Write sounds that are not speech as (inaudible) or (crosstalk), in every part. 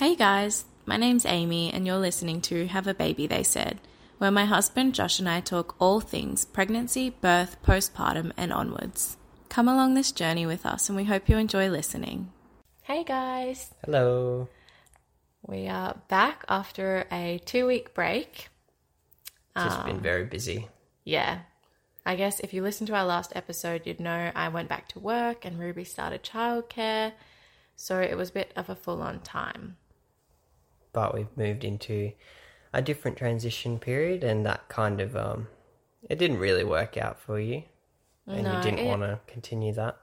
Hey guys, my name's Amie, and you're listening to Have a Baby, They Said, where my husband Josh and I talk all things pregnancy, birth, postpartum, and onwards. Come along this journey with us, and we hope you enjoy listening. Hey guys, Hello. we are back after a two week break. It's just been um, very busy. Yeah. I guess if you listened to our last episode, you'd know I went back to work and Ruby started childcare. So it was a bit of a full on time. But we've moved into a different transition period and that kind of um it didn't really work out for you. And No, you didn't it- want to continue that.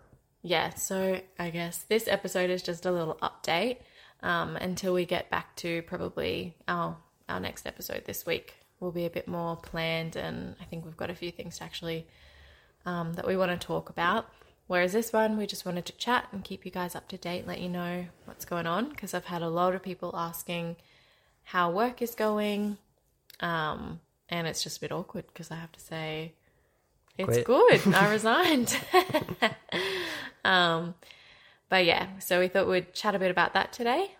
Yeah, so I guess this episode is just a little update um, until we get back to probably our our next episode this week. Will be a bit more planned, and I think we've got a few things to actually um, that we want to talk about. Whereas this one, we just wanted to chat and keep you guys up to date, let you know what's going on because I've had a lot of people asking how work is going, um, and it's just a bit awkward because I have to say it's Quit. good. I (laughs) resigned. (laughs) um, but yeah, so we thought we'd chat a bit about that today.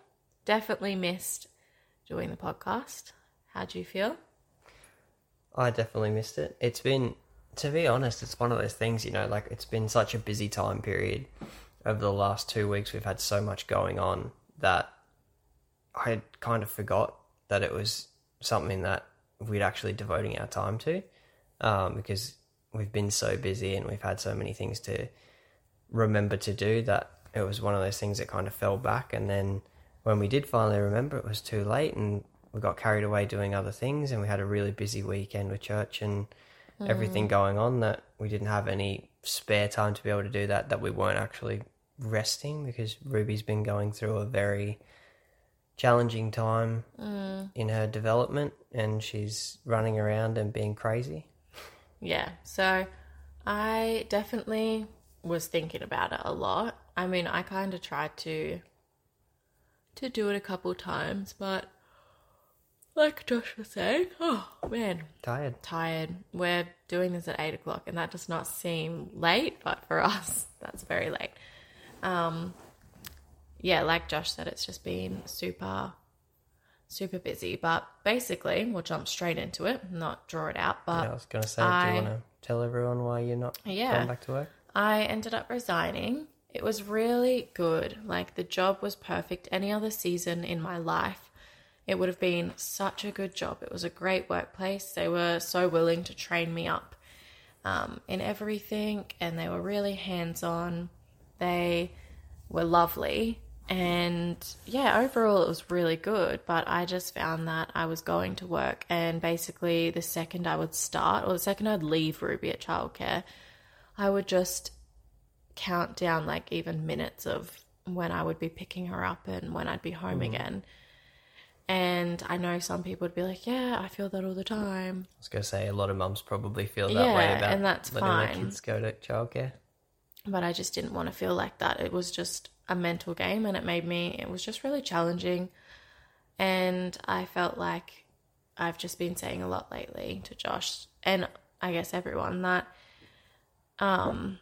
Definitely missed doing the podcast. How do you feel? I definitely missed it. It's been to be honest, it's one of those things, you know, like it's been such a busy time period over the last 2 weeks. We've had so much going on that I kind of forgot that it was something that we'd actually devoting our time to um, because we've been so busy and we've had so many things to remember to do that it was one of those things that kind of fell back. And then when we did finally remember it was too late and we got carried away doing other things and we had a really busy weekend with church and everything mm. going on that we didn't have any spare time to be able to do that that we weren't actually resting because Ruby's been going through a very challenging time mm. in her development and she's running around and being crazy. Yeah, so I definitely was thinking about it a lot. I mean, I kind of tried to to do it a couple times, but like Josh was saying, oh man, Tired. tired. We're doing this at eight o'clock, and that does not seem late, but for (laughs) us, that's very late. Um, yeah, like Josh said, it's just been super, super busy. But basically, we'll jump straight into it, not draw it out. But Yeah, I was going to say, do I- you want to tell everyone why you're not Yeah. going back to work? I ended up resigning. It was really good. Like the job was perfect. Any other season in my life, it would have been such a good job. It was a great workplace. They were so willing to train me up um, in everything, and they were really hands on. They were lovely. And yeah, overall, it was really good. But I just found that I was going to work, and basically, the second I would start, or the second I'd leave Ruby at childcare, I would just count down like even minutes of when I would be picking her up and when I'd be home again. And I know some people would be like, "Yeah, I feel that all the time." I was going to say, a lot of mums probably feel that way Yeah, about and that's letting fine. their kids go to childcare. but I just didn't want to feel like that. It was just a mental game and it made me, it was just really challenging. And I felt like I've just been saying a lot lately to Josh and I guess everyone that, um,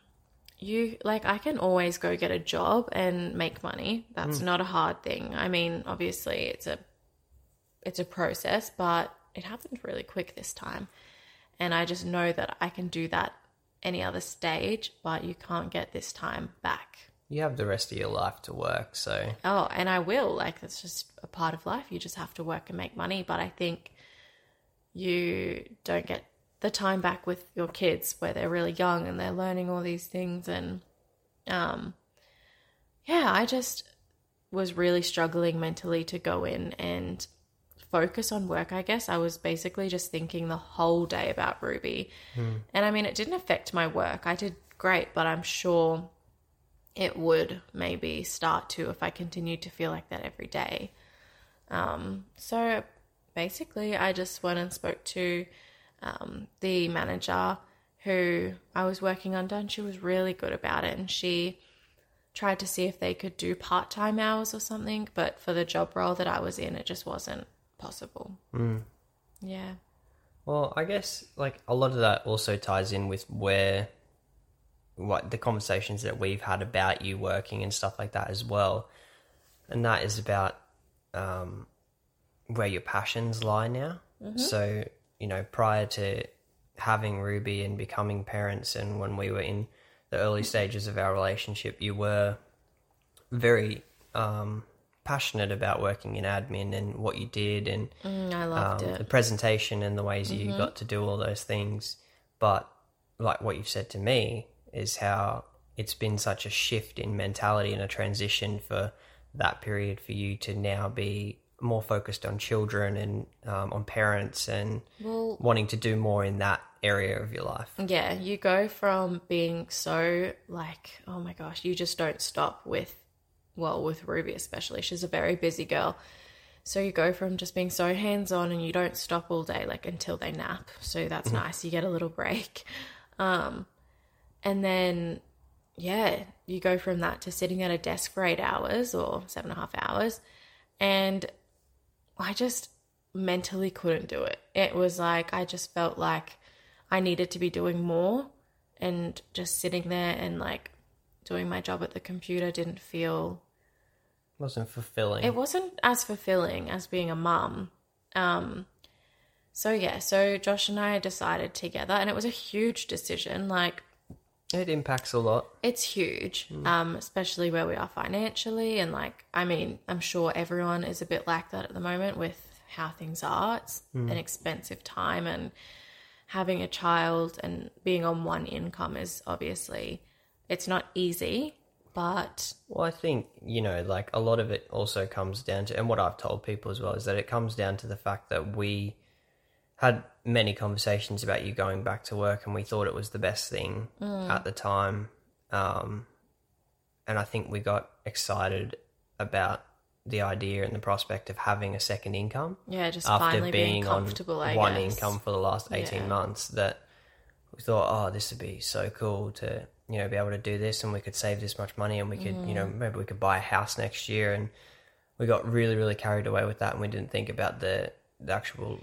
you like, I can always go get a job and make money. That's not a hard thing. I mean, obviously it's a, it's a process, but it happened really quick this time. And I just know that I can do that any other stage, but you can't get this time back. You have the rest of your life to work, so Oh, and I will. Like, that's just a part of life. You just have to work and make money. But I think you don't get the time back with your kids where they're really young and they're learning all these things. And, um, yeah, I just was really struggling mentally to go in and focus on work, I guess. I was basically just thinking the whole day about Ruby. And I mean, it didn't affect my work. I did great, but I'm sure it would maybe start to if I continued to feel like that every day. Um, so basically, I just went and spoke to um, the manager who I was working under, and she was really good about it. And she tried to see if they could do part time hours or something, but for the job role that I was in, it just wasn't possible. Yeah. Well, I guess like a lot of that also ties in with where what the conversations that we've had about you working and stuff like that as well. And that is about um, where your passions lie now. So, you know, prior to having Ruby and becoming parents, and when we were in the early stages of our relationship, you were very um, passionate about working in admin and what you did and Mm, I loved um, it. the presentation and the ways you got to do all those things. But like what you've said to me is how it's been such a shift in mentality and a transition for that period for you to now be more focused on children and um, on parents and Well, wanting to do more in that area of your life. Yeah, you go from being so like, oh my gosh, you just don't stop with, well, with Ruby especially. She's a very busy girl. So you go from just being so hands on and you don't stop all day, like until they nap. So that's nice. You get a little break. Um, and then, yeah, you go from that to sitting at a desk for eight hours or seven and a half hours. And I just mentally couldn't do it. It was like, I just felt like I needed to be doing more and just sitting there and like doing my job at the computer didn't feel wasn't fulfilling. it wasn't as fulfilling as being a mum. Um so yeah, so Josh and I decided together and it was a huge decision. Like it impacts a lot. it's huge, um, especially where we are financially. And like, I mean, I'm sure everyone is a bit like that at the moment with how things are. It's an expensive time, and having a child and being on one income is obviously it's not easy, but Well, I think, you know, like a lot of it also comes down to, and what I've told people as well, is that it comes down to the fact that we had many conversations about you going back to work and we thought it was the best thing at the time. Um, and I think we got excited about the idea and the prospect of having a second income yeah, just after finally being being on comfortable. I one income for the last 18 Yeah. months that we thought oh this would be so cool to you know be able to do this and we could save this much money and we could you Mm. know maybe we could buy a house next year and we got really really carried away with that and we didn't think about the the actual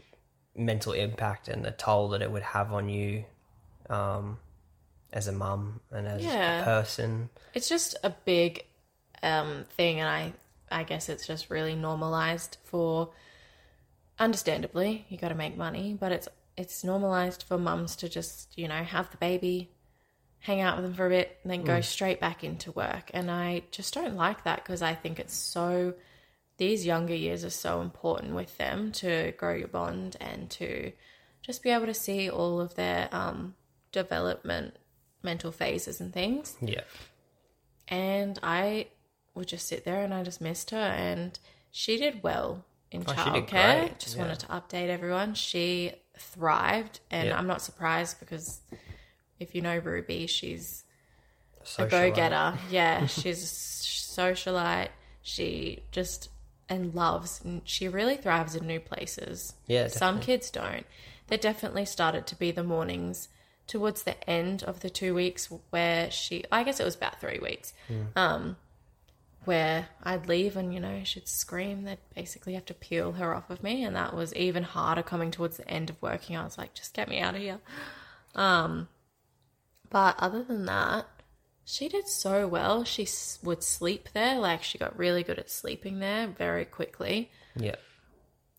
mental impact and the toll that it would have on you um as a mum and as Yeah. a person it's just a big um, thing and i i guess it's just really normalized for understandably you got to make money but it's it's normalized for mums to just you know have the baby hang out with them for a bit and then go straight back into work and i just don't like that because i think it's so these younger years are so important with them to grow your bond and to just be able to see all of their um, development mental phases and things yeah and I would just sit there and I just missed her and she did well in Oh, childcare. Just yeah. wanted to update everyone. She thrived and Yeah. I'm not surprised because if you know Ruby, she's a go getter. Yeah, (laughs) she's a socialite. She just and loves. And she really thrives in new places. Yeah, some kids don't. There definitely started to be the mornings towards the end of the two weeks where she. I guess it was about three weeks. Um, where I'd leave and you know she'd scream. They'd basically have to peel her off of me, and that was even harder coming towards the end of working. I was like, just get me out of here. Um, but other than that, she did so well. She would sleep there. Like she got really good at sleeping there very quickly. Yeah.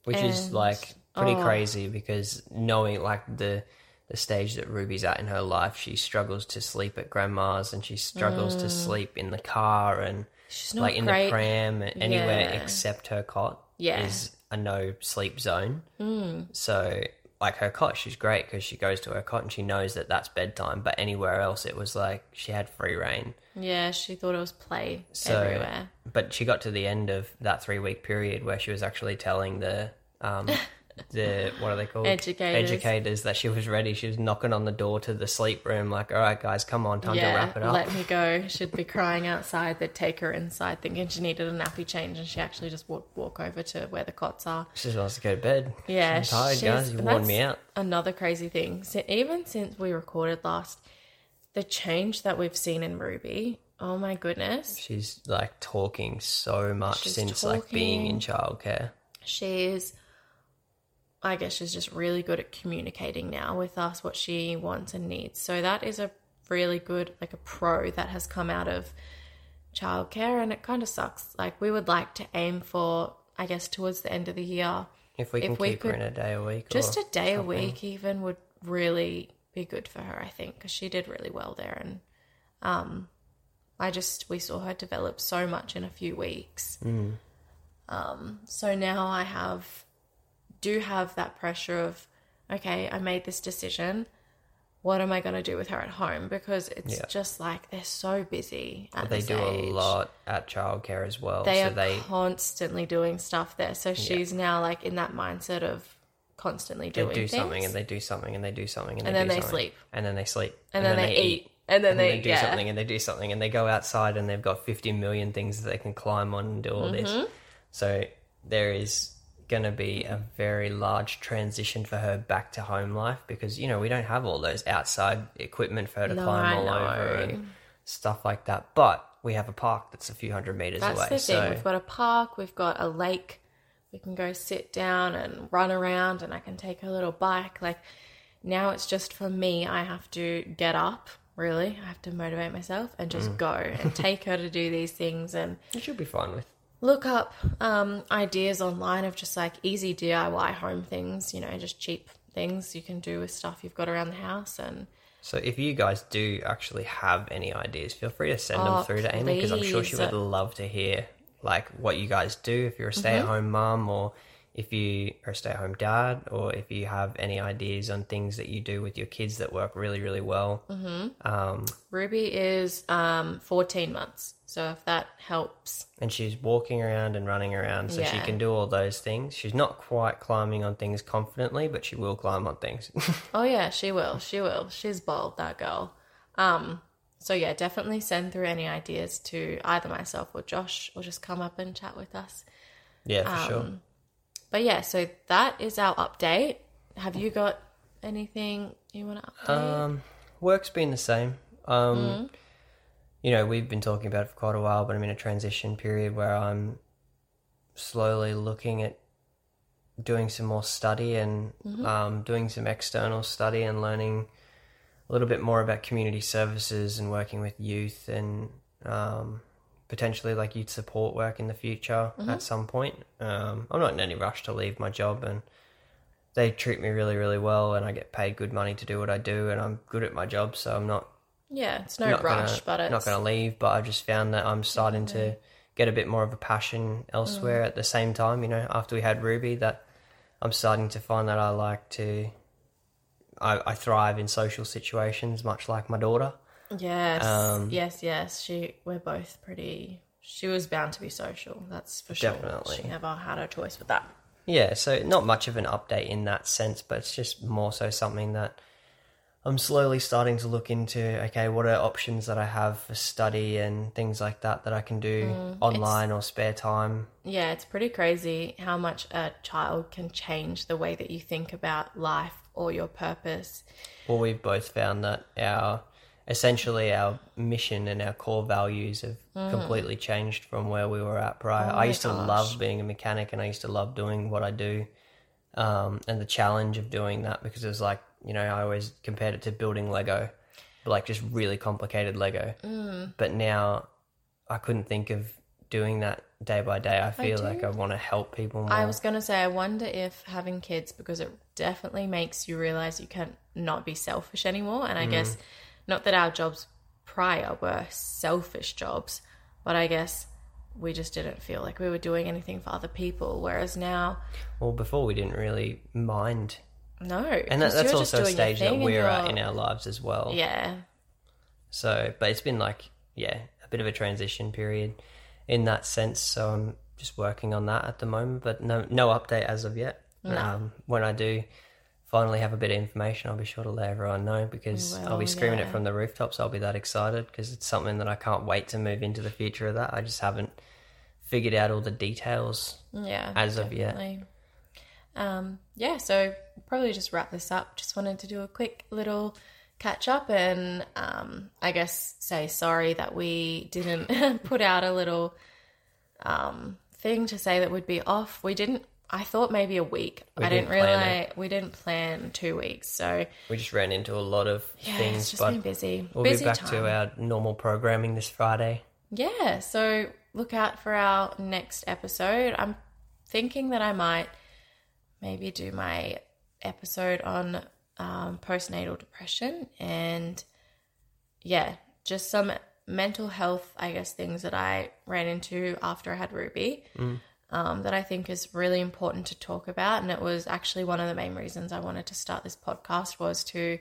Which is like pretty oh. crazy because knowing like the the stage that Ruby's at in her life, she struggles to sleep at grandma's and she struggles to sleep in the car and Mm. Like in great. the pram anywhere Yeah. except her cot Yeah. is a no sleep zone. Mm. So like her cot, she's great because she goes to her cot and she knows that that's bedtime. But anywhere else, it was like she had free reign. Yeah, she thought it was play So, everywhere. but she got to the end of that three week period where she was actually telling the um (laughs) the what are they called Educators. educators that she was ready. She was knocking on the door to the sleep room, like, "All right, guys, come on, time to wrap it up." let me go. She'd be crying outside. They'd take her inside, thinking she needed a nappy change, and she actually just would walk over to where the cots are. She just wants to go to bed. Yeah, I'm tired, she's- guys. You worn me out. Another crazy thing. Si- Even since we recorded last, the change that we've seen in Ruby. Oh my goodness, She's like talking so much She's since like being in talking. childcare. she's. I guess she's just really good at communicating now with us what she wants and needs. So that is a really good, like a pro that has come out of childcare, and it kind of sucks. Like we would like to aim for I guess towards the end of the year, If we can If we keep her could- in a day a week, just a day a week even would really be good for her. I think because she did really well there, and um, I just we saw her develop so much in a few weeks. Mm. Um, so now I have do have that pressure of okay, I made this decision. What am I going to do with her at home? Because it's Yeah. just like they're so busy. At They do age. a lot at childcare as well. They so are they constantly doing stuff there. So she's now like in that mindset of constantly doing. Things. And they do things. something and they do something and they do something and, And they then they something. sleep. and then they sleep And then they eat. And then they- do yeah. something and they do something and they go outside and they've got 50 million things that they can climb on and do all Mm-hmm. this so there is going to be a very large transition for her back to home life because you know we don't have all those outside equipment for her to No, climb all over and stuff like that but we have a park that's a few hundred meters That's away the thing. so We've got a park, we've got a lake. We can go sit down and run around, and I can take a little bike. Like now, it's just for me. I have to get up. Really, I have to motivate myself and just Mm. go and take her to do these things and (laughs) she'll be fine with look up um, ideas online of just like easy DIY home things. You know, just cheap things you can do with stuff you've got around the house and. So if you guys do actually have any ideas, feel free to send Oh, them through to Amie because I'm sure she would love to hear like what you guys do if you're a stay-at-home mom or if you are a stay-at-home dad or if you have any ideas on things that you do with your kids that work really really well. Mm-hmm. Um, Ruby is um, 14 months, so if that helps. and she's walking around and running around so she can do all those things. She's not quite climbing on things confidently, but she will climb on things. (laughs) Oh yeah, she will. She will. She's bold, that girl. Um, so yeah, definitely send through any ideas to either myself or Josh, or just come up and chat with us. yeah, for sure. Um, But yeah, so that is our update. Have you got anything you want to update? Um, work's been the same. Um, you know, we've been talking about it for quite a while, but I'm in a transition period where I'm slowly looking at doing some more study and um, doing some external study and learning a little bit more about community services and working with youth and um, potentially like youth support work in the future at some point. Um, I'm not in any rush to leave my job and they treat me really, really well, and I get paid good money to do what I do, and I'm good at my job, so I'm not yeah, it's no not rush, gonna, but it's not going to leave. But I just found that I'm starting to get a bit more of a passion elsewhere Mm. at the same time. You know, after we had Ruby, that I'm starting to find that I like to. I, I thrive in social situations, much like my daughter. yes, Um, yes, yes. She, we're both pretty. She was bound to be social. That's for sure. Definitely. She never had a choice with that. Yeah, so not much of an update in that sense, but it's just more so something that I'm slowly starting to look into. Okay, what are options that I have for study and things like that that I can do Mm, online or spare time? Yeah, it's pretty crazy how much a child can change the way that you think about life or your purpose. Well, we've both found that our essentially our mission and our core values have completely changed from where we were at prior. Mm. Oh I used to love being a mechanic and I used to love doing what I do um, and the challenge of doing that because it was like, you know, I always compared it to building Lego, like just really complicated Lego. Mm. But now I couldn't think of doing that day by day. I feel like. I want to help people more. I was going to say, I wonder if having kids, because it definitely makes you realize you can not be selfish anymore. And I guess, not that our jobs prior were selfish jobs, but I guess we just didn't feel like we were doing anything for other people. Whereas now, well, before we didn't really mind no. and that, that's also a stage that we're at in our lives as well. Yeah. So, but it's been like, yeah, a bit of a transition period in that sense. So I'm just working on that at the moment, but no, no update as of yet. Um, when I do finally have a bit of information, I'll be sure to let everyone know because I'll be screaming yeah. it from the rooftops. I'll be that excited because it's something that I can't wait to move into the future of that. I just haven't figured out all the details. Yeah. As of yet. Um, yeah, so probably just wrap this up. Just wanted to do a quick little catch up and um, I guess say sorry that we didn't (laughs) put out a little um, thing to say that we'd be off. We didn't. I thought maybe a week. I didn't, didn't realize we didn't plan two weeks. So We just ran into a lot of yeah, things, it's just but been busy. we'll busy be back time. to our normal programming this Friday. Yeah, so look out for our next episode. I'm thinking that I might maybe do my episode on um, postnatal depression and yeah, just some mental health, I guess, things that I ran into after I had Ruby um, that I think is really important to talk about. And it was actually one of the main reasons I wanted to start this podcast was to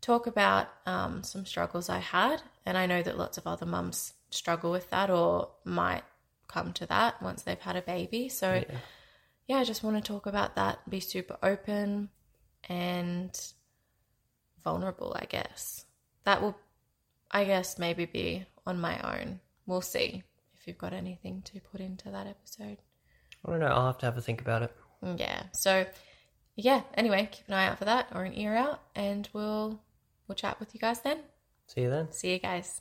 talk about um, some struggles I had. And I know that lots of other mums struggle with that or might come to that once they've had a baby. So, yeah, Yeah. I just want to talk about that, be super open and vulnerable, I guess. That will, I guess, maybe be on my own. We'll see if you've got anything to put into that episode. I don't know. I'll have to have a think about it. Yeah. So, yeah. Anyway, keep an eye out for that or an ear out, and we'll we'll chat with you guys then. See you then. See you guys.